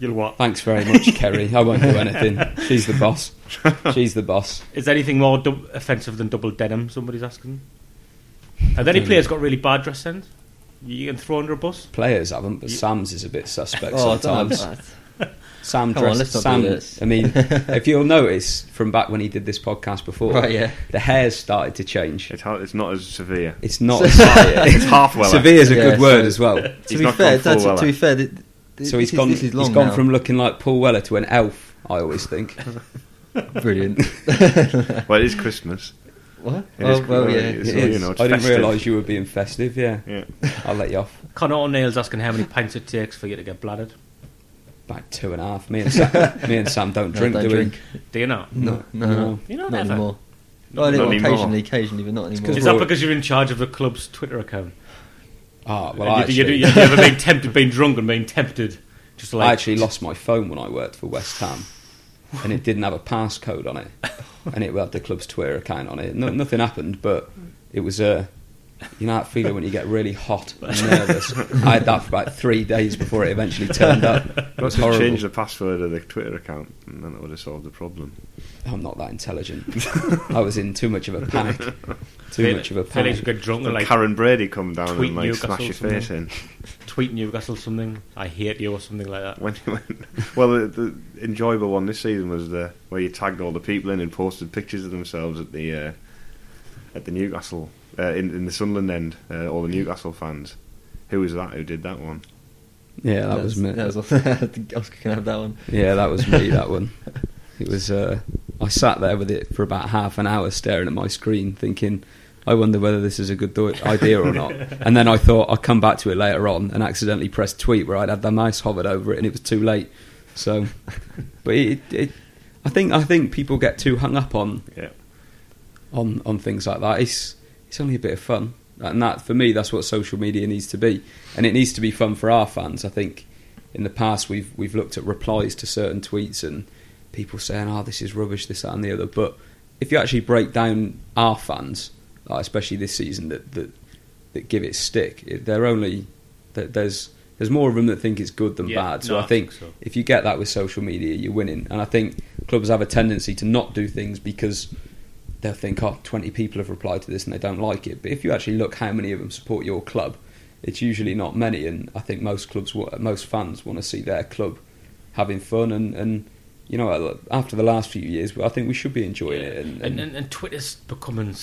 You'll what? Thanks very much, Kerry. I won't do (laughs) anything. She's the boss. (laughs) She's the boss. Is there anything more dub- offensive than double denim? Somebody's asking. Have any players got really bad dress sense? You can throw under a bus. Players haven't, but You- Sam's is a bit suspect Oh, don't sometimes. about Sam Come on, dressed. let's not Sam, do this. I mean, (laughs) if you'll notice from back when he did this podcast before, Right, yeah. the hair's started to change. It's, hard, it's not as severe. It's not. (laughs) as severe. It's half well. Severe is a Yeah, good word as well. To He's be not fair, gone full that's- to be fair, th- th- So this he's is- gone. This is long he's gone now. from looking like Paul Weller to an elf. I always think. Brilliant. (laughs) Well, it is Christmas. what? It Oh, is well, cool, yeah. it is. It you know, it's I didn't festive. realise you were being festive. Yeah, Yeah. I'll let you off. Connor O'Neill's asking how many pints it takes for you to get bladdered. About two and a half. Me and Sam, (laughs) me and Sam don't No, drink. don't do drink. Do you know? No, no, No. no. You know, not never. anymore. Not Well, anymore. occasionally, occasionally, but not anymore. Is that because you're in charge of the club's Twitter account? we? Ah, well, And I you, you, actually, you, you ever been tempted, been drunk and been tempted? Just like I actually lost my phone when I worked for West Ham, and it didn't have a passcode on it, and it had the club's Twitter account on it. No, nothing happened, but it was a. You know that feeling when you get really hot and nervous. I had that for about three days before it eventually turned up. It was Let's just horrible. change the password of the Twitter account, and then it would have solved the problem. I'm not that intelligent. I was in too much of a panic. (laughs) Too Feel- much of a Felix panic. get drunk and Like like Karren Brady come down and like Newcastle smash your face in. Tweet Newcastle something? I hate you or something like that. When, when, well, the, the enjoyable one this season was the where you tagged all the people in and posted pictures of themselves at the uh, at the Newcastle uh, in, in the Sunderland end, uh, all the Newcastle fans. Who was that? Who did that one? Yeah, that was me. That was, (laughs) I think Oscar can have that one. Yeah, that was me. That one. (laughs) It was. Uh, I sat there with it for about half an hour, staring at my screen, thinking, "I wonder whether this is a good idea or not." (laughs) and then I thought I'd come back to it later on, and accidentally pressed tweet where I'd had the mouse hovered over it, and it was too late. So, (laughs) but it, it, I think I think people get too hung up on Yeah, on on things like that. It's it's only a bit of fun, and that for me, that's what social media needs to be, and it needs to be fun for our fans. I think in the past we've we've looked at replies to certain tweets and people saying, "Oh, this is rubbish," this, that, and the other. But if you actually break down our fans, like especially this season, that that, that give it stick, it, they're only that there's there's more of them that think it's good than Yeah, bad. So no, I I think, so. if you get that with social media, you're winning. And I think clubs have a tendency to not do things because they'll think, oh, 20 people have replied to this and they don't like it. But if you actually look how many of them support your club, it's usually not many. And I think most clubs, most fans want to see their club having fun. And, and you know, after the last few years, I think we should be enjoying it. And, and, and, and Twitter's becoming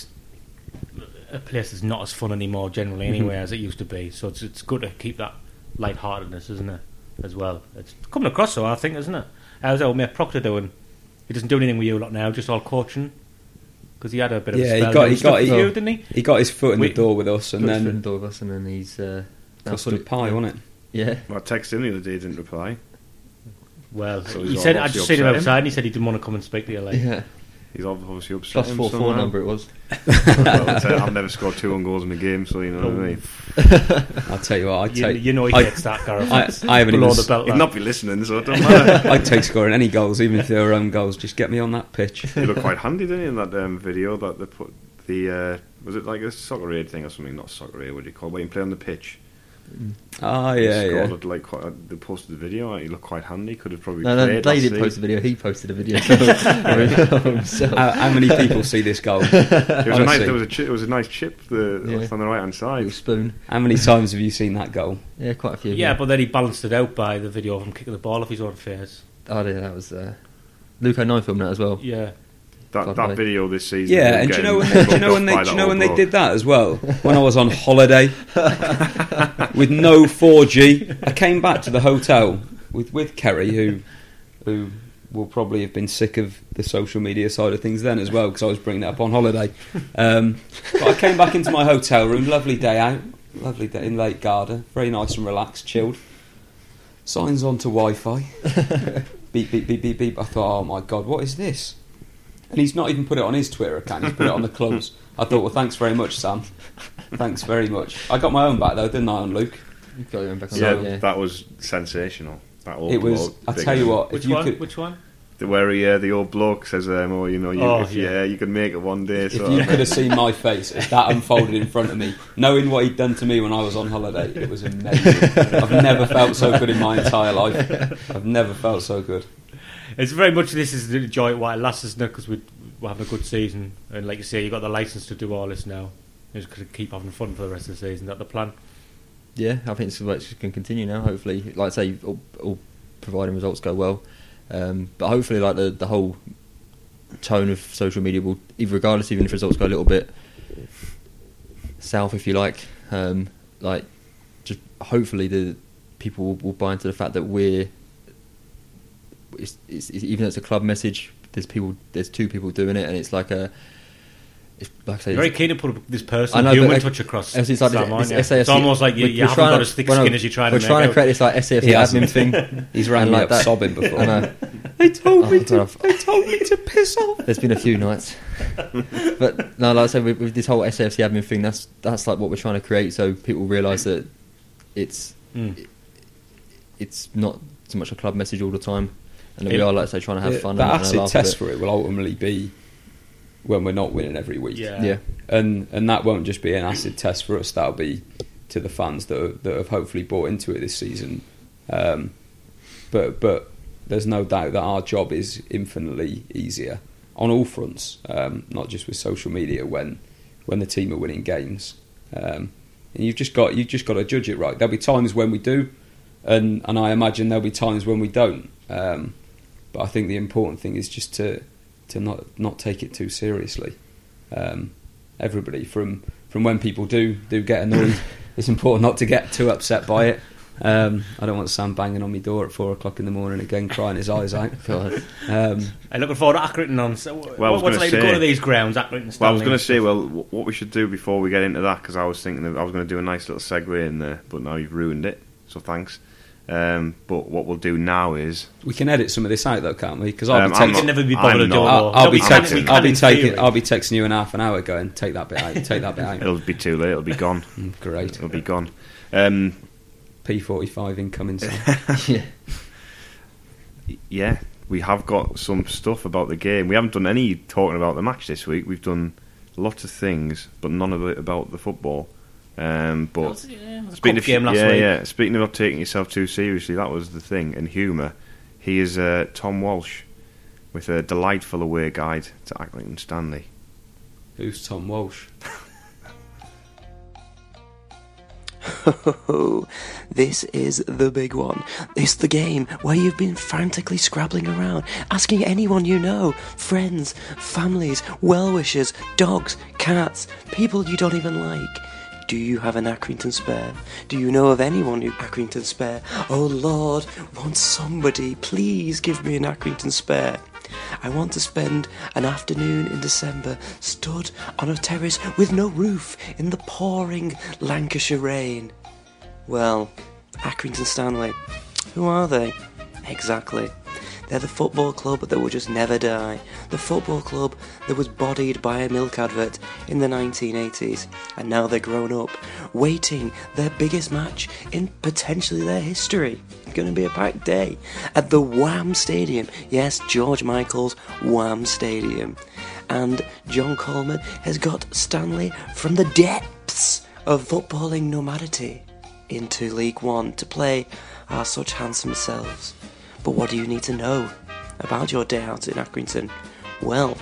a place that's not as fun anymore generally Mhm. anyway as it used to be. So it's it's good to keep that lightheartedness, isn't it? As well, it's coming across so I think, isn't it? How's old mate Proctor doing? He doesn't do anything with you a lot now, just all coaching. Because he had a bit of Yeah, a he got- he got- he- you, didn't he? he got his foot in We- the door with us, and Got foot in then the door with us, and then he's uh, now custard pie, wasn't it? Yeah, I texted him the other day, he didn't reply. Well, So he said I just seen him upset him. outside, and he said he didn't want to come and speak to you. Like, yeah. He's obviously upset. Plus him four four number it was. well, it's, I've never scored two on goals in a game, so you know what I mean. (laughs) I'll tell you what, I'd you, take. you know he I, gets that, Gareth. I, I haven't below even the s- belt. He'd not be listening, so it doesn't (laughs) matter. I'd take scoring any goals, even if they were own goals. Just get me on that pitch. You looked quite handy, didn't he, in that um, video that they put the uh, was it like a soccer aid thing or something? Not soccer aid, what do you call it? When you play on the pitch. Ah, He yeah, yeah. scored, Like quite, uh, they posted the video. Like, he looked quite handy. Could have probably No, no, they didn't post the video. He posted a video (laughs) (laughs) (laughs) of himself. How, how many people see this goal? It was a nice. There was a chip, it was a nice chip. The Yeah. on the right hand Little side. spoon. How many times have you seen that goal? Yeah, quite a few. Yeah, but then he balanced it out by the video of him kicking the ball off his own face. oh, yeah, that was uh, Luke O'Nien filmed that as well. Yeah. That, that video this season. Yeah, and do you know when (laughs) they, do you know when they, do you know when they did that as well? (laughs) When I was on holiday (laughs) with no 4G, I came back to the hotel with with Kerry, who who will probably have been sick of the social media side of things then as well, because I was bringing it up on holiday. Um, but I came back into my hotel room, lovely day out, lovely day in Lake Garda, very nice and relaxed, chilled. Signs on to Wi-Fi. beep beep beep beep beep. I thought, oh my god, what is this? And he's not even put it on his Twitter account. He's put it on the club's. I thought, well, thanks very much, Sam. Thanks very much. I got my own back though, didn't I, on Luke? You've got him back on Yeah, that, yeah. that was sensational. That old It was. bloke I tell you what, Which if you one? could, Which one? The- where he, uh, the old bloke says, um, "Oh, you know, you, Oh, if you, yeah. uh, you can make it one day." if So you could have seen my face as that unfolded in front of me, knowing what he'd done to me when I was on holiday, it was amazing. I've never felt so good in my entire life. I've never felt so good. It's very much this is the joy while it lasts, isn't it? Because we we're having a good season, and like you say, you've got the license to do all this now. You just got to keep having fun for the rest of the season. Is that the plan? Yeah, I think it's what can continue now. Hopefully, like I say, all, all providing results go well. Um, but hopefully, like the the whole tone of social media will, regardless, even if results go a little bit south, if you like, um, like just hopefully the people will, will buy into the fact that we're. It's, it's, it's, even though it's a club message, there's people, there's two people doing it, and it's like a. It's like I say, You're very it's- keen to put this I personal know, human but, uh, touch across. It's, it's like Sam, this, aren't you? it's almost like you, we're- you we're haven't trying got to- as thick well, no, skin as you try to We're make trying out. to create this like SAFC He admin thing. (laughs) He's rang like up that- sobbing before. I know. (laughs) They told me Oh, to. God, They told me to piss off. There's been a few nights, (laughs) but no, like I said, with, with this whole SAFC admin thing, that's that's like what we're trying to create, so people realise that it's Mm. it's not so much a club message all the time, and that It- we are like I say trying to have The- fun. The and, and acid laugh test for it will ultimately be when we're not winning every week. Yeah. yeah, and and that won't just be an acid test for us. That'll be to the fans that have, that have hopefully bought into it this season. Um, but but there's no doubt that our job is infinitely easier on all fronts, um, not just with social media when when the team are winning games. Um, And you've just got you've just got to judge it right. There'll be times when we do, and and I imagine there'll be times when we don't. Um, but I think the important thing is just to to not not take it too seriously. Um, everybody from from when people do do get annoyed, (laughs) it's important not to get too upset by it. Um, I don't want Sam banging on my door at four o'clock in the morning again, crying his eyes out. (laughs) God. Um, I'm looking forward to Accrington on. So, Well, I well, was what's it gonna like to go to these grounds, Accrington? Well, I was going to say, well, what we should do before we get into that, because I was thinking of, I was going to do a nice little segue in there, but now you've ruined it. So thanks. Um, but what we'll do now is we can edit some of this out though, can't we? Because I'll Um, be I'm texting. never be I'm bothered to do I'll, all. I'll No, be we can- we texting. I'll be in taking. I'll be texting you in half an hour, going take that bit out. Take that bit out. it'll be too late. It'll be gone. (laughs) Mm, Great. It'll be gone. Um, P forty five incoming. soon. (laughs) yeah. yeah, we have got some stuff about the game. We haven't done any talking about the match this week. We've done lots of things, but none of it about the football. Um, but What's it- yeah, it was a Speaking of game last yeah, week. yeah. Speaking about taking yourself too seriously, that was the thing. And humour, he is uh, Tom Walsh with a delightful away guide to Accrington Stanley. Who's Tom Walsh? (laughs) Oh, this is the big one. It's the game where you've been frantically scrabbling around, asking anyone you know friends, families, well wishers, dogs, cats, people you don't even like. Do you have an Accrington spare? Do you know of anyone who Accrington spare? Oh Lord, won't somebody please give me an Accrington spare? I want to spend an afternoon in December stood on a terrace with no roof in the pouring Lancashire rain. Well, Accrington Stanley, who are they? Exactly. They're the football club that will just never die. The football club that was bodied by a milk advert in the 1980s. And now they're grown up, waiting their biggest match in potentially their history. It's going to be a packed day at the Wham Stadium. Yes, George Michael's Wham Stadium. And John Coleman has got Stanley from the depths of footballing nomadity into League One to play our such handsome selves. But what do you need to know about your day out in Accrington? Well,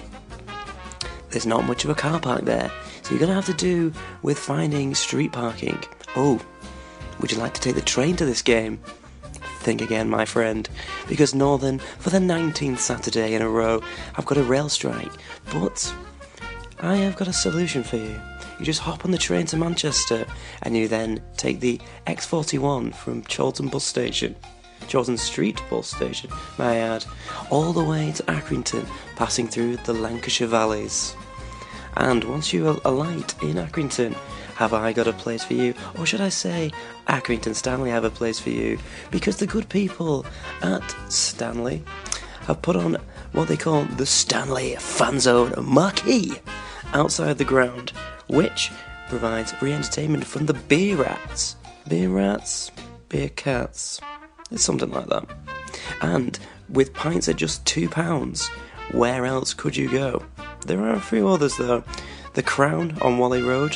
there's not much of a car park there, so you're going to have to do with finding street parking. Oh, would you like to take the train to this game? Think again, my friend, because Northern, for the 19th Saturday in a row, I've got a rail strike, but I have got a solution for you. You just hop on the train to Manchester, and you then take the X41 from Chorlton bus station, Chorlton Street bus station, may I add, all the way to Accrington, passing through the Lancashire valleys. And once you alight in Accrington, have I got a place for you? Or should I say, Accrington Stanley have a place for you? Because the good people at Stanley have put on what they call the Stanley Fan Zone Marquee outside the ground, which provides free entertainment from the beer rats. Beer rats? Beer cats? It's something like that. And with pints at just £2, where else could you go? There are a few others though. The Crown on Whalley Road,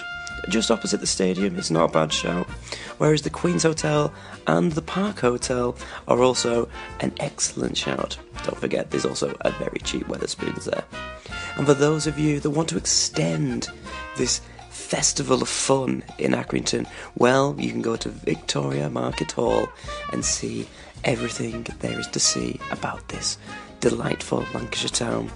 just opposite the stadium, it's not a bad shout. Whereas the Queen's Hotel and the Park Hotel are also an excellent shout. Don't forget, there's also a very cheap Wetherspoons there. And for those of you that want to extend this festival of fun in Accrington, well, you can go to Victoria Market Hall and see everything there is to see about this delightful Lancashire town.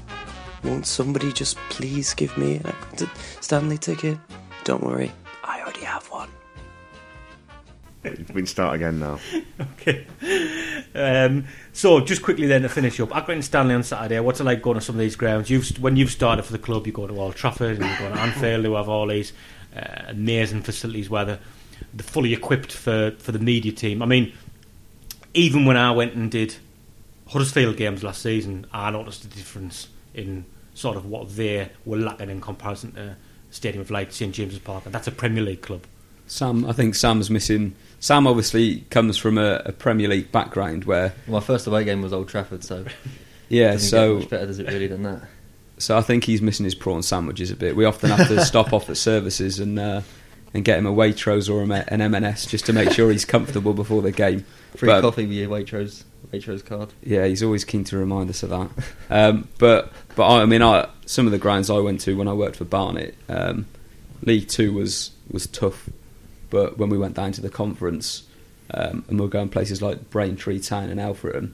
Won't somebody just please give me an Accrington Stanley ticket? Don't worry, I already have one. We can start again now. (laughs) Okay. Um, so, just quickly then to finish up, Accrington Stanley on Saturday. What's it like going to some of these grounds? You've when you've started for the club, you go to Old Trafford and you go to (laughs) Anfield, who have all these uh, amazing facilities where they're, they're fully equipped for, for the media team. I mean, even when I went and did Huddersfield games last season, I noticed a difference in sort of what they were lacking in comparison to a stadium of like St James's Park, and that's a Premier League club. Sam, I think Sam's missing. Sam obviously comes from a, a Premier League background where, My first away game was Old Trafford, so (laughs) yeah, so much better does it really than that? so I think he's missing his prawn sandwiches a bit. We often have to (laughs) stop off at services and uh, and get him a Waitrose or an M&S just to make sure he's comfortable before the game. Free But- coffee with your Waitrose Waitrose card. Yeah, he's always keen to remind us of that. Um, but but I, I mean, I, some of the grounds I went to when I worked for Barnet, um, League Two was was tough. But when we went down to the conference um, and we were going places like Braintree Town and Alfreton,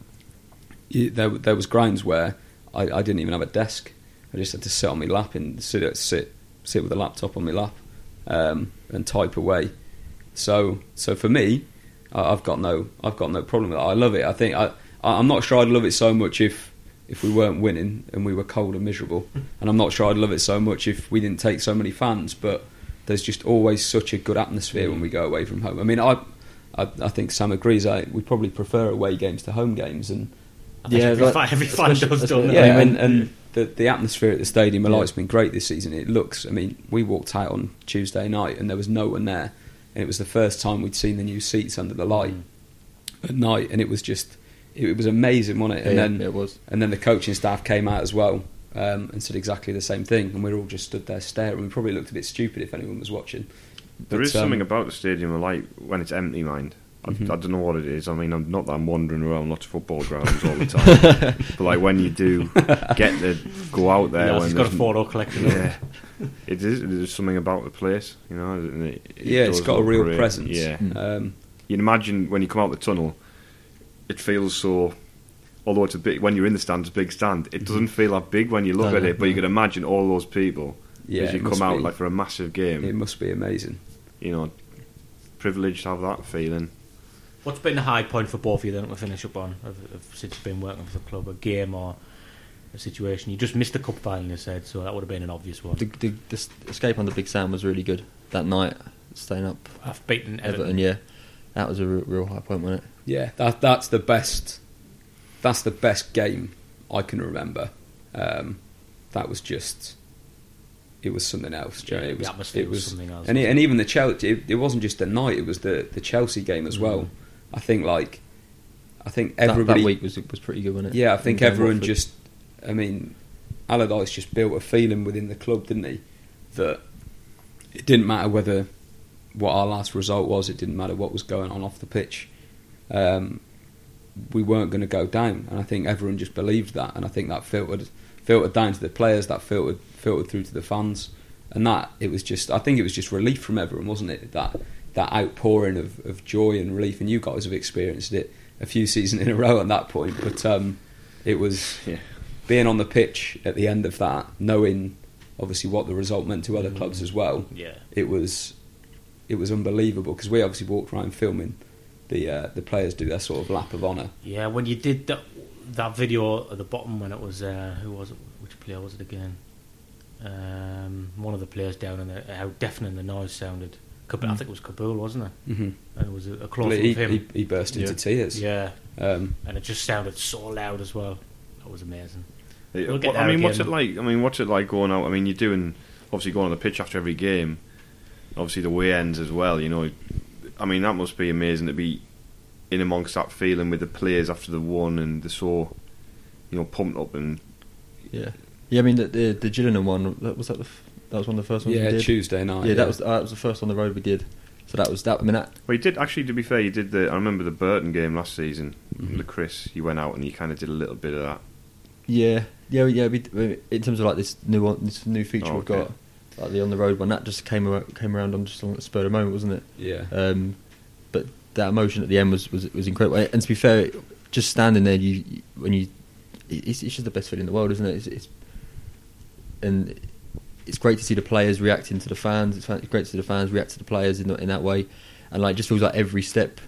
there there was grounds where I, I didn't even have a desk. I just had to sit on my lap and sit sit sit with a laptop on my lap um, and type away. So so for me, I've got no I've got no problem with it. I love it. I think I- I'm not sure I'd love it so much if if we weren't winning and we were cold and miserable, and I'm not sure I'd love it so much if we didn't take so many fans. But there's just always such a good atmosphere when we go away from home. I mean, I I, I think Sam agrees. I we probably prefer away games to home games, and Yeah, every, like- fan, every fan does, don't they? yeah, I and, mean, and the the atmosphere at the stadium, I Yeah. it's been great this season. It looks. I mean, we walked out on Tuesday night and there was no one there, and it was the first time we'd seen the new seats under the light mm. at night, and it was just it, was amazing, wasn't it? Yeah, and yeah, then it was. and then the coaching staff came out as well um, and said exactly the same thing, and we were all just stood there staring. We probably looked a bit stupid if anyone was watching. There But, is um, something about the stadium I like when it's empty, mind. I, Mhm. I don't know what it is. I mean, I'm not that I'm wandering around lots of football grounds all the time, (laughs) but like when you do get to go out there, Yeah, when he's got a photo collection. yeah, it is. There's something about the place, you know. and It, it yeah, it's does got a real great. presence. Yeah, Mm. Um, you'd imagine when you come out the tunnel, it feels so. Although it's a big, when you're in the stand, it's a big stand. It mm-hmm. doesn't feel that big when you look No, at no, it, but you can imagine all those people yeah, as you come out be- like for a massive game. it must be amazing. you know, privileged to have that feeling. What's been the high point for both of you then to finish up on of, of, since you've been working for the club? A game or a situation? You just missed the cup final, you said, so that would have been an obvious one. The, the, the escape on the Big Sam was really good that night. Staying up I've beaten Everton. Everton, yeah, that was a real, real high point, wasn't it? Yeah, that that's the best. That's the best game I can remember. Um, that was just. It was something else. do you know, Yeah, it the was, atmosphere it was was something else, and, it, and even the Chelsea. It, it wasn't just the night. It was the the Chelsea game as well. Mm. I think like, I think everybody. that, week was was pretty good, wasn't it? Yeah, I think everyone just. I mean, Allardyce just built a feeling within the club, didn't he? That it didn't matter whether what our last result was. It didn't matter what was going on off the pitch. Um, we weren't going to go down, and I think everyone just believed that, and I think that filtered filtered down to the players, that filtered filtered through to the fans, and that it was just. I think it was just relief from everyone, wasn't it? That that outpouring of, of joy and relief, and you guys have experienced it a few (laughs) seasons in a row at that point, but um, it was Yeah. being on the pitch at the end of that, knowing obviously what the result meant to other clubs as well. Yeah. It was it was unbelievable because we obviously walked around filming the uh, the players do their sort of lap of honour. Yeah, when you did that that video at the bottom when it was uh, who was it? Which player was it again? Um, one of the players down in the how deafening the noise sounded. Kab- I think it was Kaboul, wasn't it? Mm-hmm. And it was a, a close up He, of him. he, he burst into Yeah. tears. yeah, Um, and it just sounded so loud as well. That was amazing. Yeah, We'll get what- I there mean, what's it like? I mean, what's it like going out? I mean, you're doing obviously going on the pitch after every game. Obviously, the way ends as well. You know, I mean, that must be amazing to be in amongst that feeling with the players after the one and they're so, you know, pumped up and Yeah, yeah. I mean, the the, the Gillingham one that was that the that was one of the first ones yeah, we did. Tuesday night. yeah, that was uh, that was the first on the road we did. So that was that. I mean, that Well, you did actually. To be fair, you did the. I remember the Burton game last season. Mhm. The Chris, you went out and you kind of did a little bit of that. Yeah, yeah, yeah. We, we- in terms of like this new one, this new feature Oh, we've okay. got, like the on the road one, that just came ar- came around on just on the spur of the moment, wasn't it? yeah. Um, but that emotion at the end was, was was incredible. And to be fair, just standing there, you, you when you, it's, it's just the best feeling in the world, isn't it? It's, it's and it's great to see the players reacting to the fans. It's, great to see the fans react to the players in, that- in that way, and like it just feels like every step.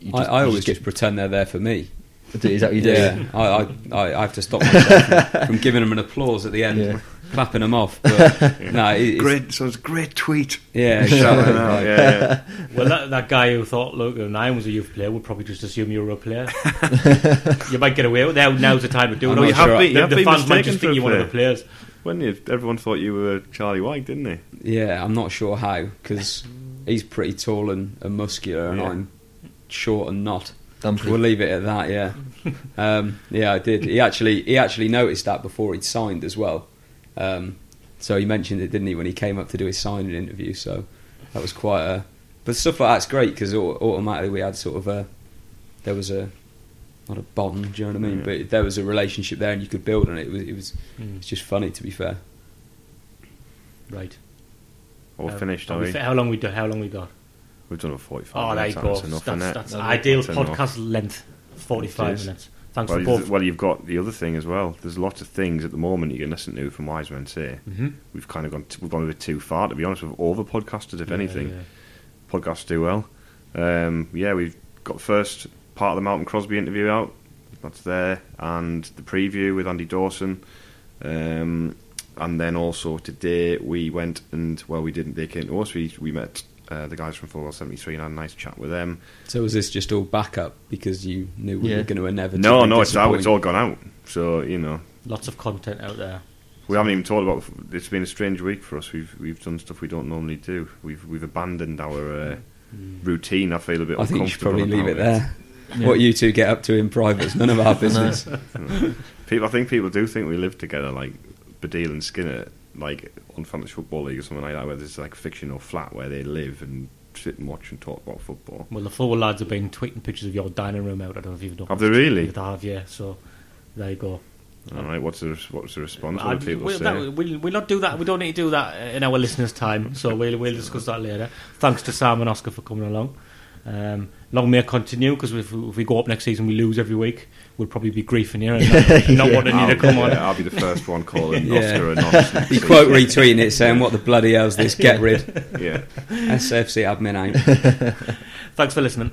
you I, just- I you always get- just pretend they're there for me. is that what you do? Yeah, I, I, I I have to stop myself from, from giving them an applause at the end, Yeah. Clapping them off. But (laughs) no, it, it's, Great, so it's a great tweet. Yeah, (laughs) Shouting exactly. out, yeah, yeah. (laughs) Well, that, that guy who thought Luke O'Nien was a youth player would probably just assume you were a player. you might get away with it. Now, now's the time to do it. I'm you have sure. been- you the, have the been fans might just think you're one of the players. When you, everyone thought you were Charlie Wyke, didn't they? Yeah, I'm not sure how because he's pretty tall and, and muscular, and Yeah. I'm short and not. Dumpling. We'll leave it at that. Yeah, um, yeah, I did. He actually he actually noticed that before he'd signed as well. Um, so he mentioned it, didn't he, when he came up to do his signing interview? So that was quite a. But stuff like that's great because automatically we had sort of a. There was a. Not a bond, do you know what I mean? Yeah. But there was a relationship there, and you could build on it. It was, it was, Mm. it's just funny to be fair. Right. All Uh, finished, are are we we? how long we do? How long we got? We've done a 45 Oh, there you go. That's enough, That's, innit? that's That's ideal enough. podcast length. Forty-five minutes. Thanks Well, for both. well, you've got the other thing as well. There's lots of things at the moment you can listen to from Wise Men Say. hmm We've kind of gone, t- we've gone a bit too far, to be honest. We've over podcasted, if anything. Yeah, Podcasts do well. Um, yeah, we've got the first part of the Mountain Crosby interview out. That's there. And the preview with Andy Dawson. Um, and then also today we went and, well, we didn't, they came to us. We, we met uh, the guys from Fulwell 73 and had a nice chat with them. So was this just all backup because you knew we Yeah. were going to inevitably No, no, it's out, it's all gone out. So, you know, Lots of content out there. We haven't even talked about. It's been a strange week for us. We've we've done stuff we don't normally do. We've we've abandoned our uh, routine. I feel a bit. I think you should probably leave it about there. What you two get up to in private is none of our (laughs) business. (laughs) People, I think people do think we live together, like Baddiel and Skinner, like on Fantasy Football League or something like that, where there's like a fictional flat where they live and sit and watch and talk about football. Well, the four lads have been tweeting pictures of your dining room out. I don't know if you've done. Have they really? They have, yeah. So there you go. All right, what's the what's the response? What people we'll, say? that, we'll, we'll not do that. We don't need to do that in our listeners' time. (laughs) So we'll we'll discuss that later. Thanks to Sam and Oscar for coming along. Um, long may it continue because if, if we go up next season, we lose every week. We'll probably be griefing you and (laughs) not, and not wanting you to I'll, come on. yeah, I'll be the first one calling (laughs) Yeah. Oscar a nonce. next You quote retweeting it saying, "What the bloody hell's this? Get rid." Yeah. (laughs) SFC admin out. Thanks for listening.